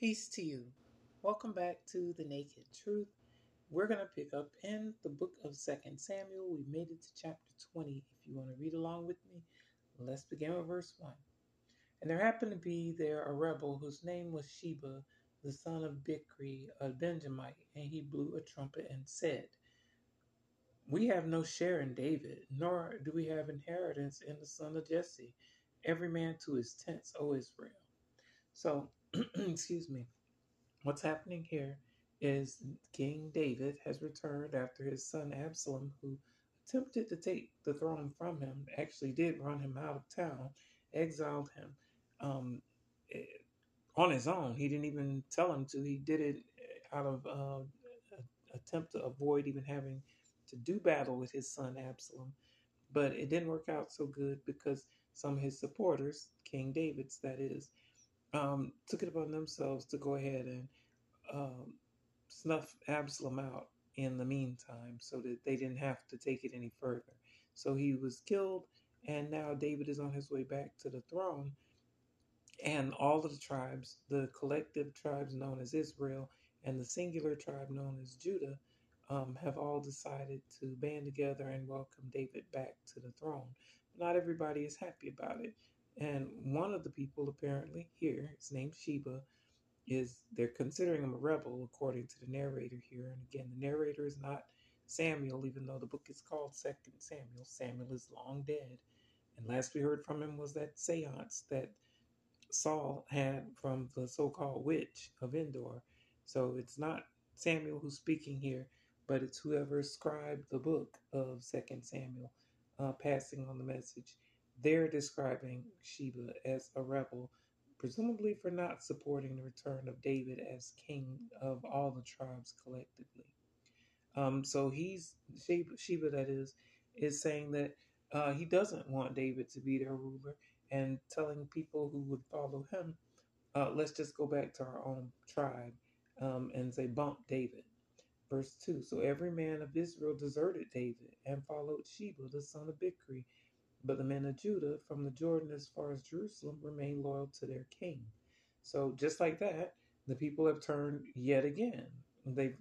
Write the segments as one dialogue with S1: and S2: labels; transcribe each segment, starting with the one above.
S1: Peace to you. Welcome back to the Naked Truth. We're going to pick up in the book of Second Samuel. We made it to chapter 20. If you want to read along with me, let's begin with verse 1. And there happened to be there a rebel whose name was Sheba, the son of Bichri, a Benjamite, and he blew a trumpet and said, We have no share in David, nor do we have inheritance in the son of Jesse. Every man to his tents, O Israel. So, excuse me, what's happening here is King David has returned after his son Absalom, who attempted to take the throne from him, actually did run him out of town, exiled him um, eh, on his own. He didn't even tell him to. He did it out of uh, attempt to avoid even having to do battle with his son Absalom. But it didn't work out so good because some of his supporters, King David's that is, um, took it upon themselves to go ahead and um, snuff Absalom out in the meantime so that they didn't have to take it any further. So he was killed, and now David is on his way back to the throne. And all of the tribes, the collective tribes known as Israel, and the singular tribe known as Judah, um, have all decided to band together and welcome David back to the throne. Not everybody is happy about it. And one of the people, apparently, here, his name's Sheba, is they're considering him a rebel, according to the narrator here. And again, the narrator is not Samuel, even though the book is called Second Samuel. Samuel is long dead. And last we heard from him was that seance that Saul had from the so called witch of Endor. So it's not Samuel who's speaking here, but it's whoever scribed the book of Second Samuel, uh, passing on the message. They're describing Sheba as a rebel, presumably for not supporting the return of David as king of all the tribes collectively. Um, so he's Sheba, Sheba, that is, is saying that uh, he doesn't want David to be their ruler and telling people who would follow him, uh, let's just go back to our own tribe um, and say, bump David. Verse 2 So every man of Israel deserted David and followed Sheba, the son of Bichri, but the men of Judah from the Jordan as far as Jerusalem remain loyal to their king. So just like that, the people have turned yet again. They've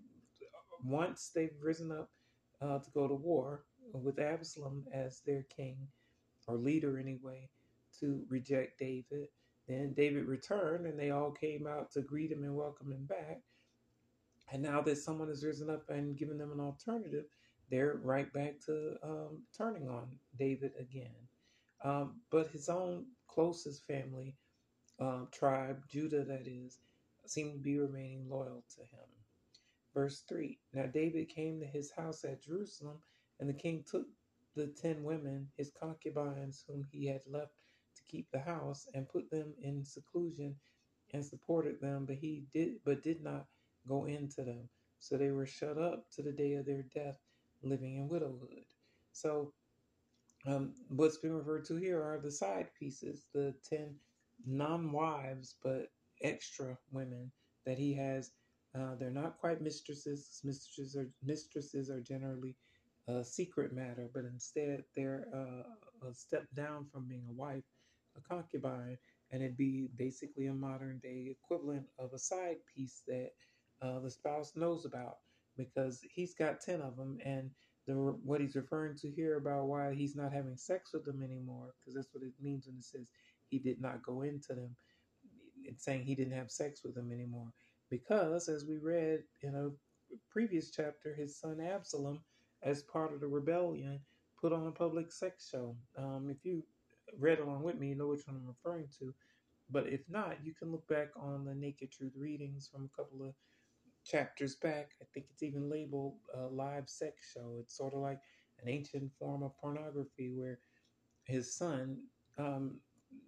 S1: once they've risen up uh, to go to war with Absalom as their king or leader anyway to reject David. Then David returned and they all came out to greet him and welcome him back. And now that someone has risen up and given them an alternative, they're right back to um, turning on David again. Um, but his own closest family, uh, tribe, Judah, that is, seemed to be remaining loyal to him. Verse 3 Now David came to his house at Jerusalem, and the king took the ten women, his concubines, whom he had left to keep the house, and put them in seclusion and supported them, but he did but did not go into them. So they were shut up to the day of their death living in widowhood. So, um, what's been referred to here are the side pieces, the 10 non wives, but extra women that he has. Uh, they're not quite mistresses. Mistresses are, mistresses are generally a secret matter, but instead they're uh, a step down from being a wife, a concubine, and it'd be basically a modern day equivalent of a side piece that uh, the spouse knows about because he's got 10 of them and the what he's referring to here about why he's not having sex with them anymore because that's what it means when it says he did not go into them it's saying he didn't have sex with them anymore. Because as we read in a previous chapter his son absalom as part of the rebellion put on a public sex show. Um, if you read along with me you know which one i'm referring to. But if not you can look back on the naked truth readings from a couple of chapters back. I think it's even labeled a live sex show. It's sort of like an ancient form of pornography where his son um,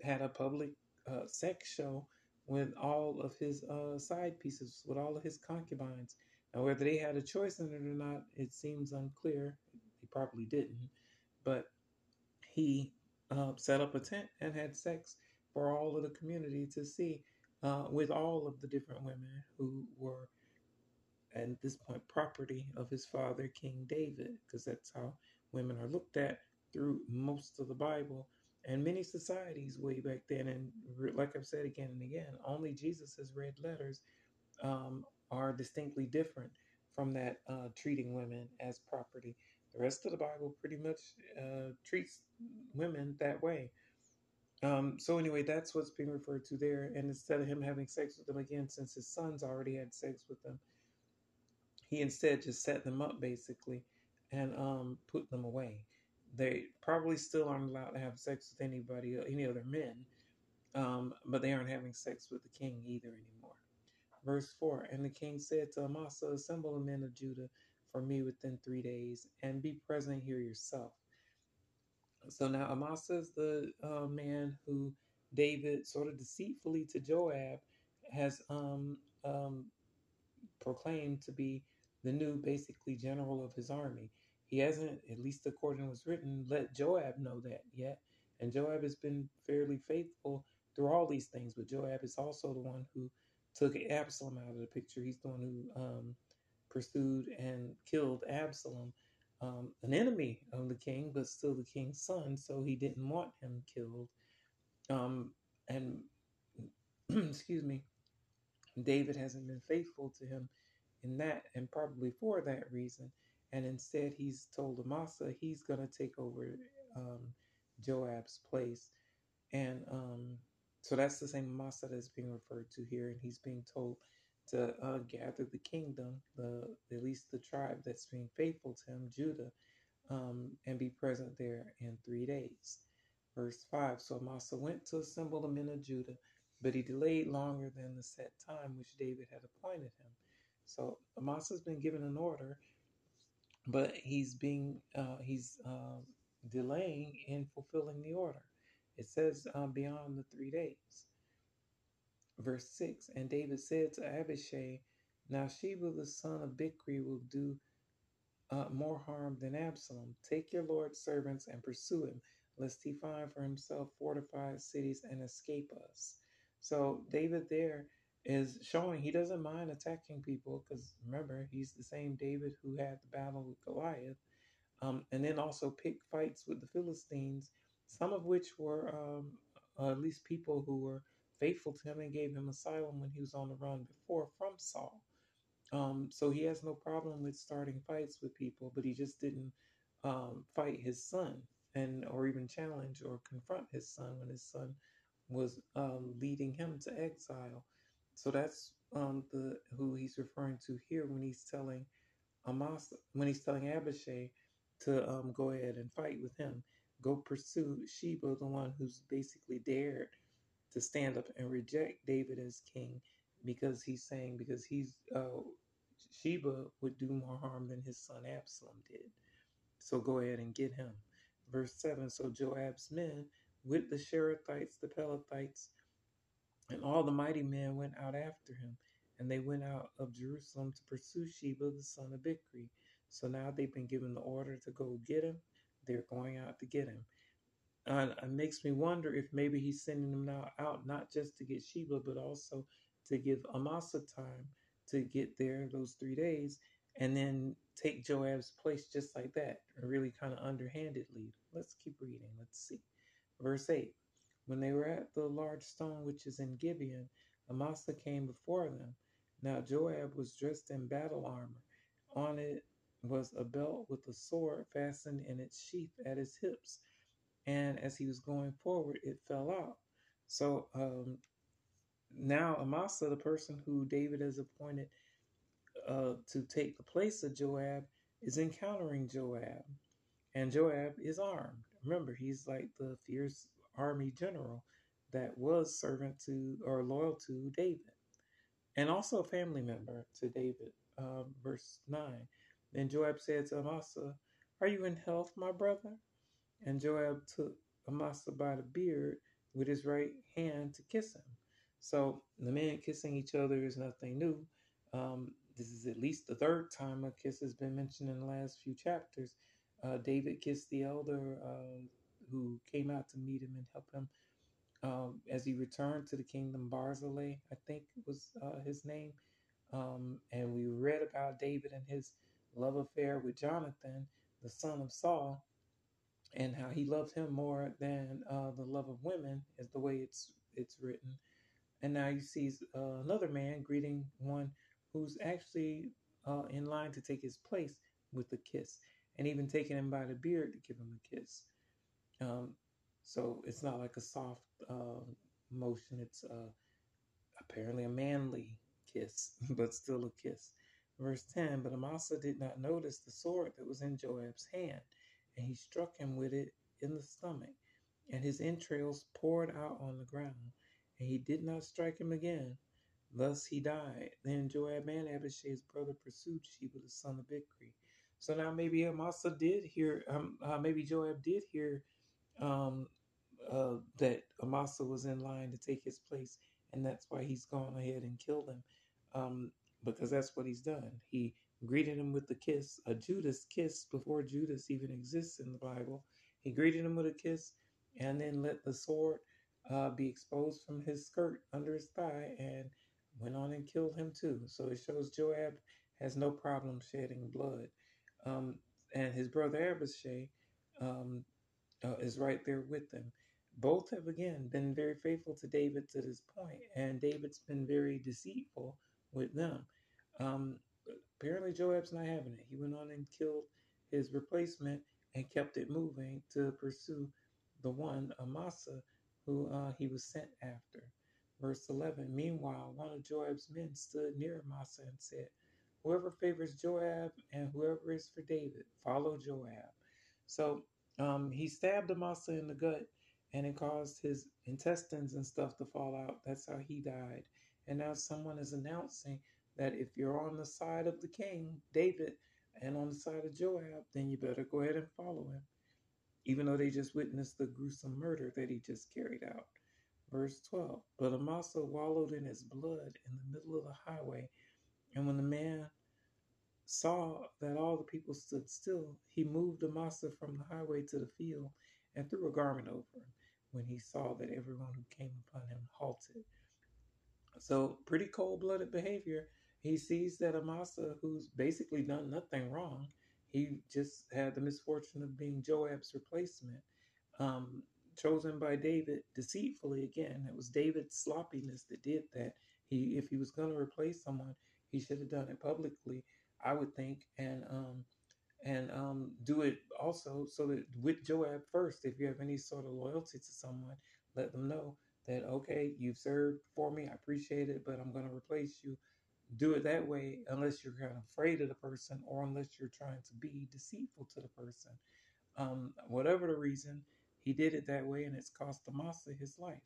S1: had a public uh, sex show with all of his uh, side pieces, with all of his concubines. Now, whether they had a choice in it or not, it seems unclear. He probably didn't. But he uh, set up a tent and had sex for all of the community to see uh, with all of the different women who were at this point property of his father King David, because that's how women are looked at through most of the Bible. and many societies way back then. And like I've said again and again, only Jesus's red letters um, are distinctly different from that uh, treating women as property. The rest of the Bible pretty much uh, treats women that way. Um, so anyway, that's what's being referred to there. And instead of him having sex with them again, since his sons already had sex with them, he instead just set them up basically and um, put them away. They probably still aren't allowed to have sex with anybody, any other men, um, but they aren't having sex with the king either anymore. Verse 4 And the king said to Amasa, Assemble the men of Judah for me within three days, and be present here yourself. So now Amasa is the uh, man who David, sort of deceitfully to Joab, has um, um, proclaimed to be the new, basically, general of his army. He hasn't, at least according to what's written, let Joab know that yet. And Joab has been fairly faithful through all these things, but Joab is also the one who took Absalom out of the picture. He's the one who um, pursued and killed Absalom, um, an enemy of the king, but still the king's son. So he didn't want him killed. Um, and excuse me, David hasn't been faithful to him in that, and probably for that reason. And instead, he's told Amasa he's going to take over um, Joab's place. And um, so that's the same Amasa that's being referred to here. And he's being told to uh, gather the kingdom, the at least the tribe that's being faithful to him, Judah, um, and be present there in three days. Verse 5 So Amasa went to assemble the men of Judah, but he delayed longer than the set time which David had appointed him. So Amasa's been given an order, but he's being uh, he's uh, delaying in fulfilling the order. It says uh, beyond the three days. Verse 6 And David said to Abishai, Now Sheba the son of Bichri will do uh, more harm than Absalom. Take your Lord's servants and pursue him, lest he find for himself fortified cities and escape us. So David there is showing he doesn't mind attacking people because remember he's the same David who had the battle with Goliath, um, and then also picked fights with the Philistines, some of which were um, uh, at least people who were faithful to him and gave him asylum when he was on the run before from Saul. Um, so he has no problem with starting fights with people, but he just didn't um, fight his son and or even challenge or confront his son when his son was um, leading him to exile. So that's um, the who he's referring to here when he's telling Amasa, when he's telling Abishai to um, go ahead and fight with him. Go pursue Sheba, the one who's basically dared to stand up and reject David as king because he's saying because he's uh, Sheba would do more harm than his son Absalom did. So go ahead and get him. Verse 7 So Joab's men with the Cherethites, the Pelethites, and all the mighty men went out after him, and they went out of Jerusalem to pursue Sheba the son of Bichri. So now they've been given the order to go get him. They're going out to get him. And it makes me wonder if maybe he's sending them now out not just to get Sheba, but also to give Amasa time to get there those three days and then take Joab's place just like that, really kind of underhandedly. Let's keep reading. Let's see. Verse 8 When they were at the large stone which is in Gibeon, Amasa came before them. Now Joab was dressed in battle armor. On it was a belt with a sword fastened in its sheath at his hips and as he was going forward, it fell out. So um, now Amasa, the person who David has appointed uh, to take the place of Joab, is encountering Joab, and Joab is armed. Remember, he's like the fierce army general that was servant to or loyal to David, and also a family member to David. Um, verse 9. Then Joab said to Amasa, Are you in health, my brother? And Joab took Amasa by the beard with his right hand to kiss him. So the men kissing each other is nothing new. Um, this is at least the third time a kiss has been mentioned in the last few chapters. Uh, David kissed the elder uh, who came out to meet him and help him um, as he returned to the kingdom. Barzillai, I think was uh, his name. Um, and we read about David and his love affair with Jonathan, the son of Saul and how he loved him more than uh, the love of women, is the way it's it's written. And now he sees uh, another man greeting one who's actually uh, in line to take his place with a kiss, and even taking him by the beard to give him a kiss. Um, so it's not like a soft uh, motion; it's uh, apparently a manly kiss, but still a kiss. Verse 10 But Amasa did not notice the sword that was in Joab's hand, and he struck him with it in the stomach, and his entrails poured out on the ground, and he did not strike him again. Thus he died. Then Joab and Abishai's brother pursued Sheba, the son of Bichri. So now maybe Amasa did hear, um, uh, maybe Joab did hear um, uh, that Amasa was in line to take his place, and that's why he's gone ahead and killed him, um, because that's what he's done. He greeted him with the kiss, a Judas kiss before Judas even exists in the Bible. He greeted him with a kiss, and then let the sword uh, be exposed from his skirt under his thigh, and went on and killed him too. So it shows Joab has no problem shedding blood, um, and his brother Abishai. Um, uh, is right there with them. Both have again been very faithful to David to this point, and David's been very deceitful with them. Um, apparently, Joab's not having it. He went on and killed his replacement and kept it moving to pursue the one, Amasa, who uh, he was sent after. Verse 11 Meanwhile, one of Joab's men stood near Amasa and said, Whoever favors Joab and whoever is for David, follow Joab. So um, he stabbed Amasa in the gut and it caused his intestines and stuff to fall out. That's how he died. And now someone is announcing that if you're on the side of the king, David, and on the side of Joab, then you better go ahead and follow him, even though they just witnessed the gruesome murder that he just carried out. Verse 12 But Amasa wallowed in his blood in the middle of the highway, and when the man saw that all the people stood still, he moved Amasa from the highway to the field and threw a garment over him when he saw that everyone who came upon him halted. So, pretty cold blooded behavior. He sees that Amasa, who's basically done nothing wrong, he just had the misfortune of being Joab's replacement, um, chosen by David deceitfully again. It was David's sloppiness that did that. He, if he was going to replace someone, he should have done it publicly I would think, and um, and um, do it also so that with Joab first, if you have any sort of loyalty to someone, let them know that okay, you've served for me, I appreciate it, but I'm going to replace you. Do it that way, unless you're kind of afraid of the person, or unless you're trying to be deceitful to the person. Um, whatever the reason, he did it that way, and it's cost Amasa his life.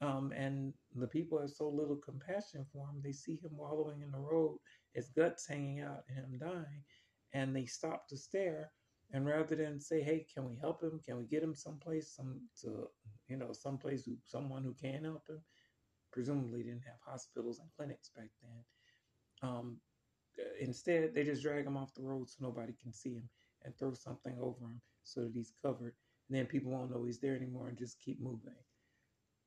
S1: Um, and the people have so little compassion for him. They see him wallowing in the road, his guts hanging out, and him dying, and they stop to stare. And rather than say, "Hey, can we help him? Can we get him someplace, some to, you know, someplace who someone who can help him?" Presumably, didn't have hospitals and clinics back then. Um, instead, they just drag him off the road so nobody can see him and throw something over him so that he's covered. And then people won't know he's there anymore and just keep moving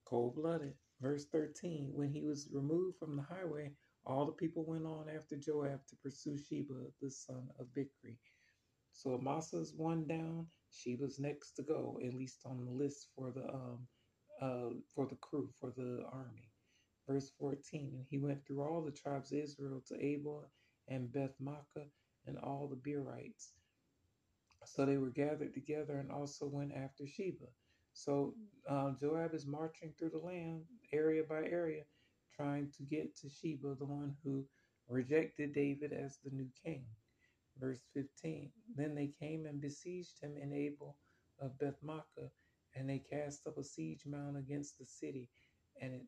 S1: cold blooded. Verse 13 When he was removed from the highway, all the people went on after Joab to pursue Sheba, the son of Bichri. So Amasa's one down, Sheba's next to go, at least on the list for the um uh for the crew, for the army. Verse 14, and he went through all the tribes of Israel to Abel and Beth Maachah and all the Berites. So they were gathered together and also went after Sheba. So uh, Joab is marching through the land, area by area, trying to get to Sheba, the one who rejected David as the new king. Verse 15 Then they came and besieged him in Abel of Beth Maachah, and they cast up a siege mound against the city, and it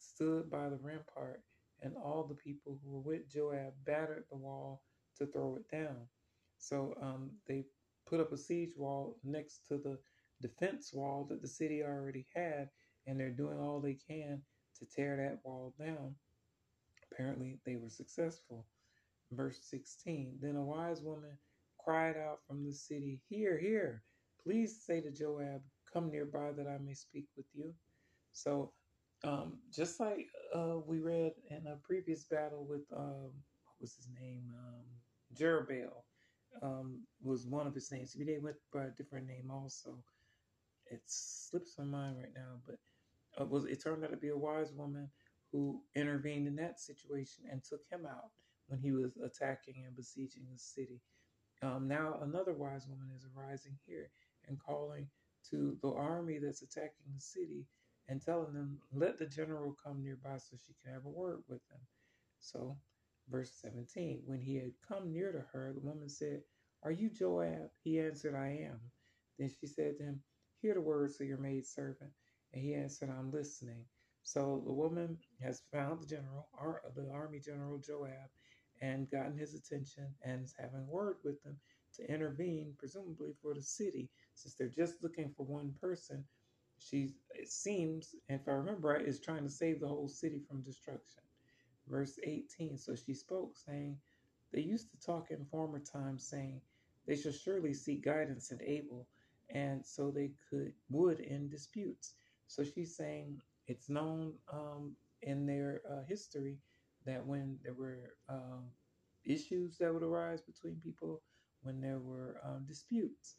S1: stood by the rampart, and all the people who were with Joab battered the wall to throw it down. So um, they put up a siege wall next to the defense wall that the city already had, and they're doing all they can to tear that wall down. Apparently, they were successful. Verse 16 Then a wise woman cried out from the city, Here, here, please say to Joab, Come nearby that I may speak with you. So, um, just like uh, we read in a previous battle with, um, what was his name? Um, Jerubbaal. um, was one of his names. They went by a different name also. It slips my mind right now, but it was it turned out to be a wise woman who intervened in that situation and took him out when he was attacking and besieging the city. Um, now another wise woman is arising here and calling to the army that's attacking the city and telling them, let the general come nearby so she can have a word with him. So, verse 17, when he had come near to her, the woman said, Are you Joab? He answered, I am. Then she said to him, Hear the words of your maidservant. And he answered, I'm listening. So the woman has found the general, the army general Joab, and gotten his attention and is having word with him to intervene, presumably for the city, since they're just looking for one person. She, it seems, if I remember right, is trying to save the whole city from destruction. Verse 18 So she spoke, saying, They used to talk in former times, saying, They shall surely seek guidance in Abel, and so they could would in disputes. So she's saying it's known um, in their uh, history that when there were um, issues that would arise between people, when there were um, disputes,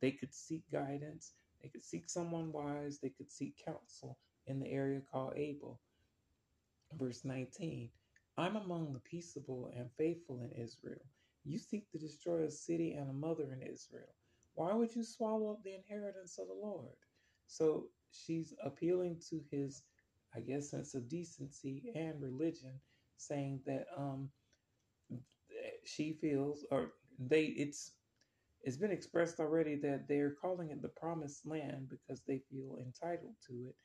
S1: they could seek guidance, they could seek someone wise, they could seek counsel in the area called Abel. Verse 19 I'm among the peaceable and faithful in Israel. You seek to destroy a city and a mother in Israel. Why would you swallow up the inheritance of the Lord? So she's appealing to his, I guess, sense of decency and religion, saying that um, she feels, or they, it's it's been expressed already that they're calling it the promised land because they feel entitled to it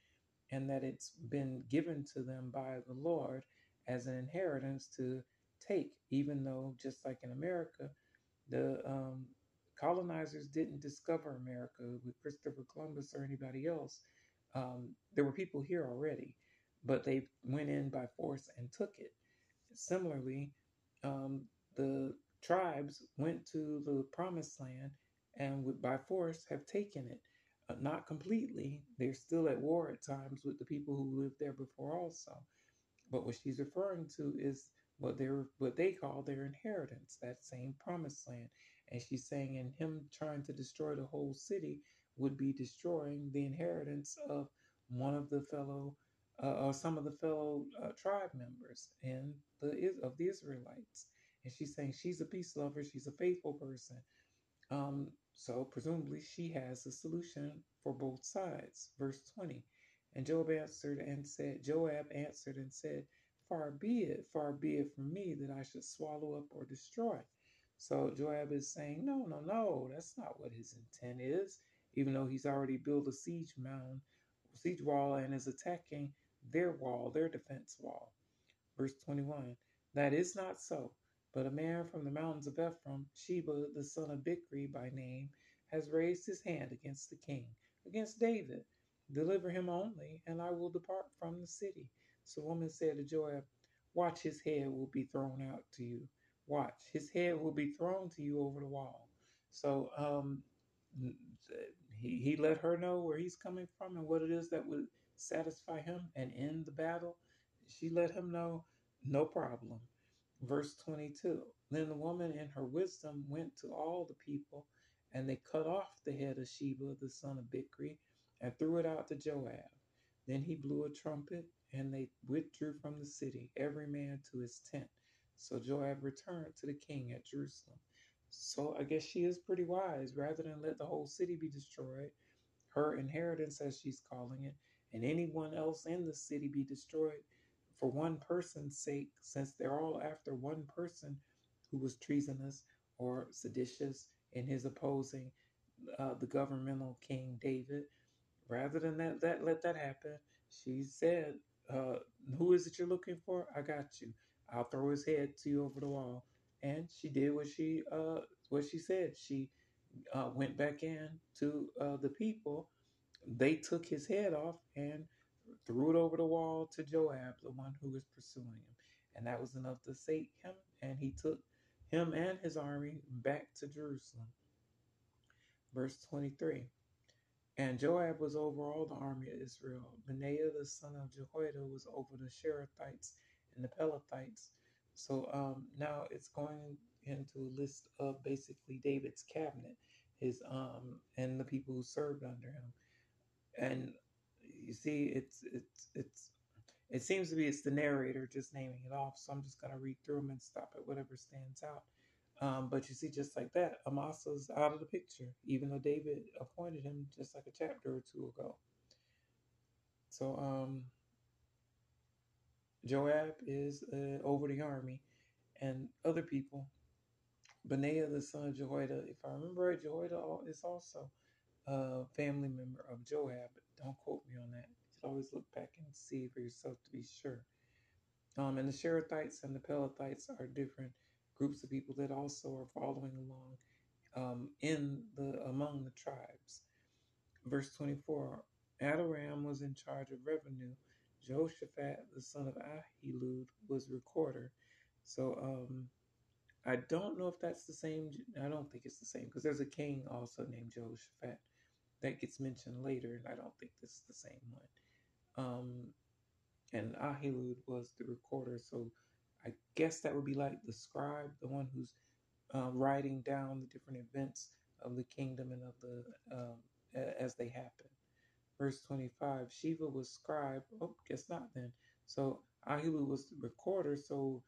S1: and that it's been given to them by the Lord as an inheritance to take, even though, just like in America, the um, colonizers didn't discover America with Christopher Columbus or anybody else. Um, there were people here already, but they went in by force and took it. Similarly, um, the tribes went to the promised land and would by force have taken it. Uh, not completely. They're still at war at times with the people who lived there before also. But what she's referring to is what they're what they call their inheritance, that same promised land. And she's saying and him trying to destroy the whole city would be destroying the inheritance of one of the fellow uh, or some of the fellow uh, tribe members in the is of the Israelites. And she's saying she's a peace lover, she's a faithful person. Um, so presumably she has a solution for both sides. Verse 20. And Joab answered and said, Joab answered and said, Far be it, far be it from me that I should swallow up or destroy. So Joab is saying, No, no, no, that's not what his intent is, even though he's already built a siege mound, siege wall, and is attacking their wall, their defense wall. Verse 21. That is not so. But a man from the mountains of Ephraim, Sheba the son of Bichri by name, has raised his hand against the king, against David. Deliver him only, and I will depart from the city. So the woman said to Joab, Watch, his head will be thrown out to you. Watch, his head will be thrown to you over the wall. So um, he, he let her know where he's coming from and what it is that would satisfy him and end the battle. She let him know, no problem. Verse 22 Then the woman in her wisdom went to all the people, and they cut off the head of Sheba, the son of Bichri, and threw it out to Joab. Then he blew a trumpet, and they withdrew from the city, every man to his tent. So Joab returned to the king at Jerusalem. So I guess she is pretty wise. Rather than let the whole city be destroyed, her inheritance, as she's calling it, and anyone else in the city be destroyed, for one person's sake, since they're all after one person who was treasonous or seditious in his opposing uh, the governmental King David, rather than that, that let that happen, she said, uh, "Who is it you're looking for? I got you. I'll throw his head to you over the wall." And she did what she uh, what she said. She uh, went back in to uh, the people. They took his head off and threw it over the wall to Joab, the one who was pursuing him. And that was enough to sate him, and he took him and his army back to Jerusalem. Verse 23 And Joab was over all the army of Israel. Benaiah, the son of Jehoiada, was over the Cherethites and the Pelethites. So um, now it's going into a list of basically David's cabinet, his um and the people who served under him. And you see, it's it's it's it seems to be it's the narrator just naming it off. So I'm just gonna read through them and stop at whatever stands out. Um, but you see, just like that, Amasa's out of the picture, even though David appointed him just like a chapter or two ago. So um, Joab is uh, over the army, and other people. Benaiah, the son of Jehoiada, if I remember right, Jehoiada is also a family member of Joab. Don't quote me on that. You should always look back and see for yourself to be sure. Um, and the Sherethites and the Pelethites are different groups of people that also are following along um, in the among the tribes. Verse 24 Adoram was in charge of revenue. Jehoshaphat, the son of Ahilud, was recorder. So um, I don't know if that's the same. I don't think it's the same because there's a king also named Jehoshaphat that gets mentioned later, and I don't think this is the same one. Um, and Ahilud was the recorder. So I guess that would be like the scribe, the one who's uh, writing down the different events of the kingdom and of the um, as they happen. Verse 25, Sheva was scribe. Oh, guess not then. So Ahilud was the recorder. So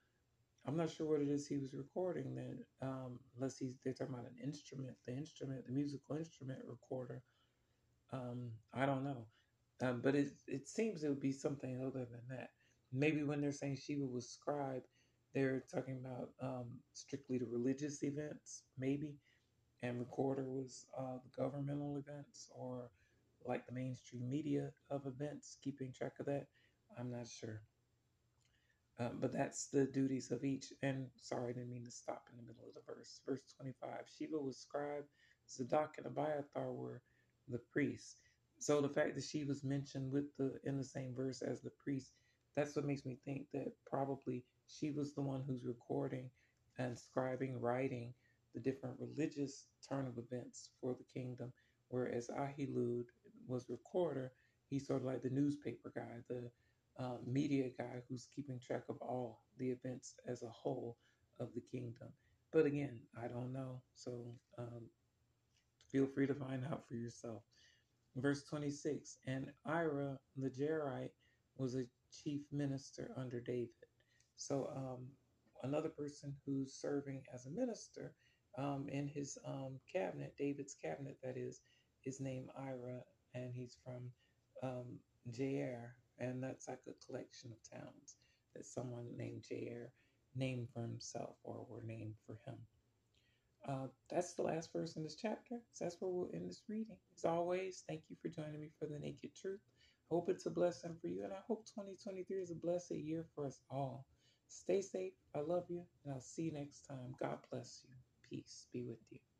S1: I'm not sure what it is he was recording then, um, unless he's they're talking about an instrument, the instrument, the musical instrument recorder. Um, I don't know, um, but it it seems it would be something other than that. Maybe when they're saying Sheva was scribe, they're talking about um, strictly the religious events, maybe, and recorder was uh, the governmental events or like the mainstream media of events, keeping track of that. I'm not sure. Um, but that's the duties of each. And sorry, I didn't mean to stop in the middle of the verse. Verse 25 Sheva was scribe, Zadok and Abiathar were the priests. So the fact that she was mentioned with the in the same verse as the priest that's what makes me think that probably she was the one who's recording and scribing, writing the different religious turn of events for the kingdom, whereas Ahilud was recorder. He's sort of like the newspaper guy, the uh, media guy who's keeping track of all the events as a whole of the kingdom. But again, I don't know. So um, feel free to find out for yourself. Verse 26 And Ira the Jairite was a chief minister under David. So um, another person who's serving as a minister um, in his um, cabinet, David's cabinet, that is, is named Ira, and he's from um, Jair, and that's like a collection of towns that someone named Jair named for himself or were named for him. Uh, that's the last verse in this chapter. So that's where we'll end this reading. As always, thank you for joining me for the Naked Truth. Hope it's a blessing for you, and I hope 2023 is a blessed year for us all. Stay safe. I love you, and I'll see you next time. God bless you. Peace be with you.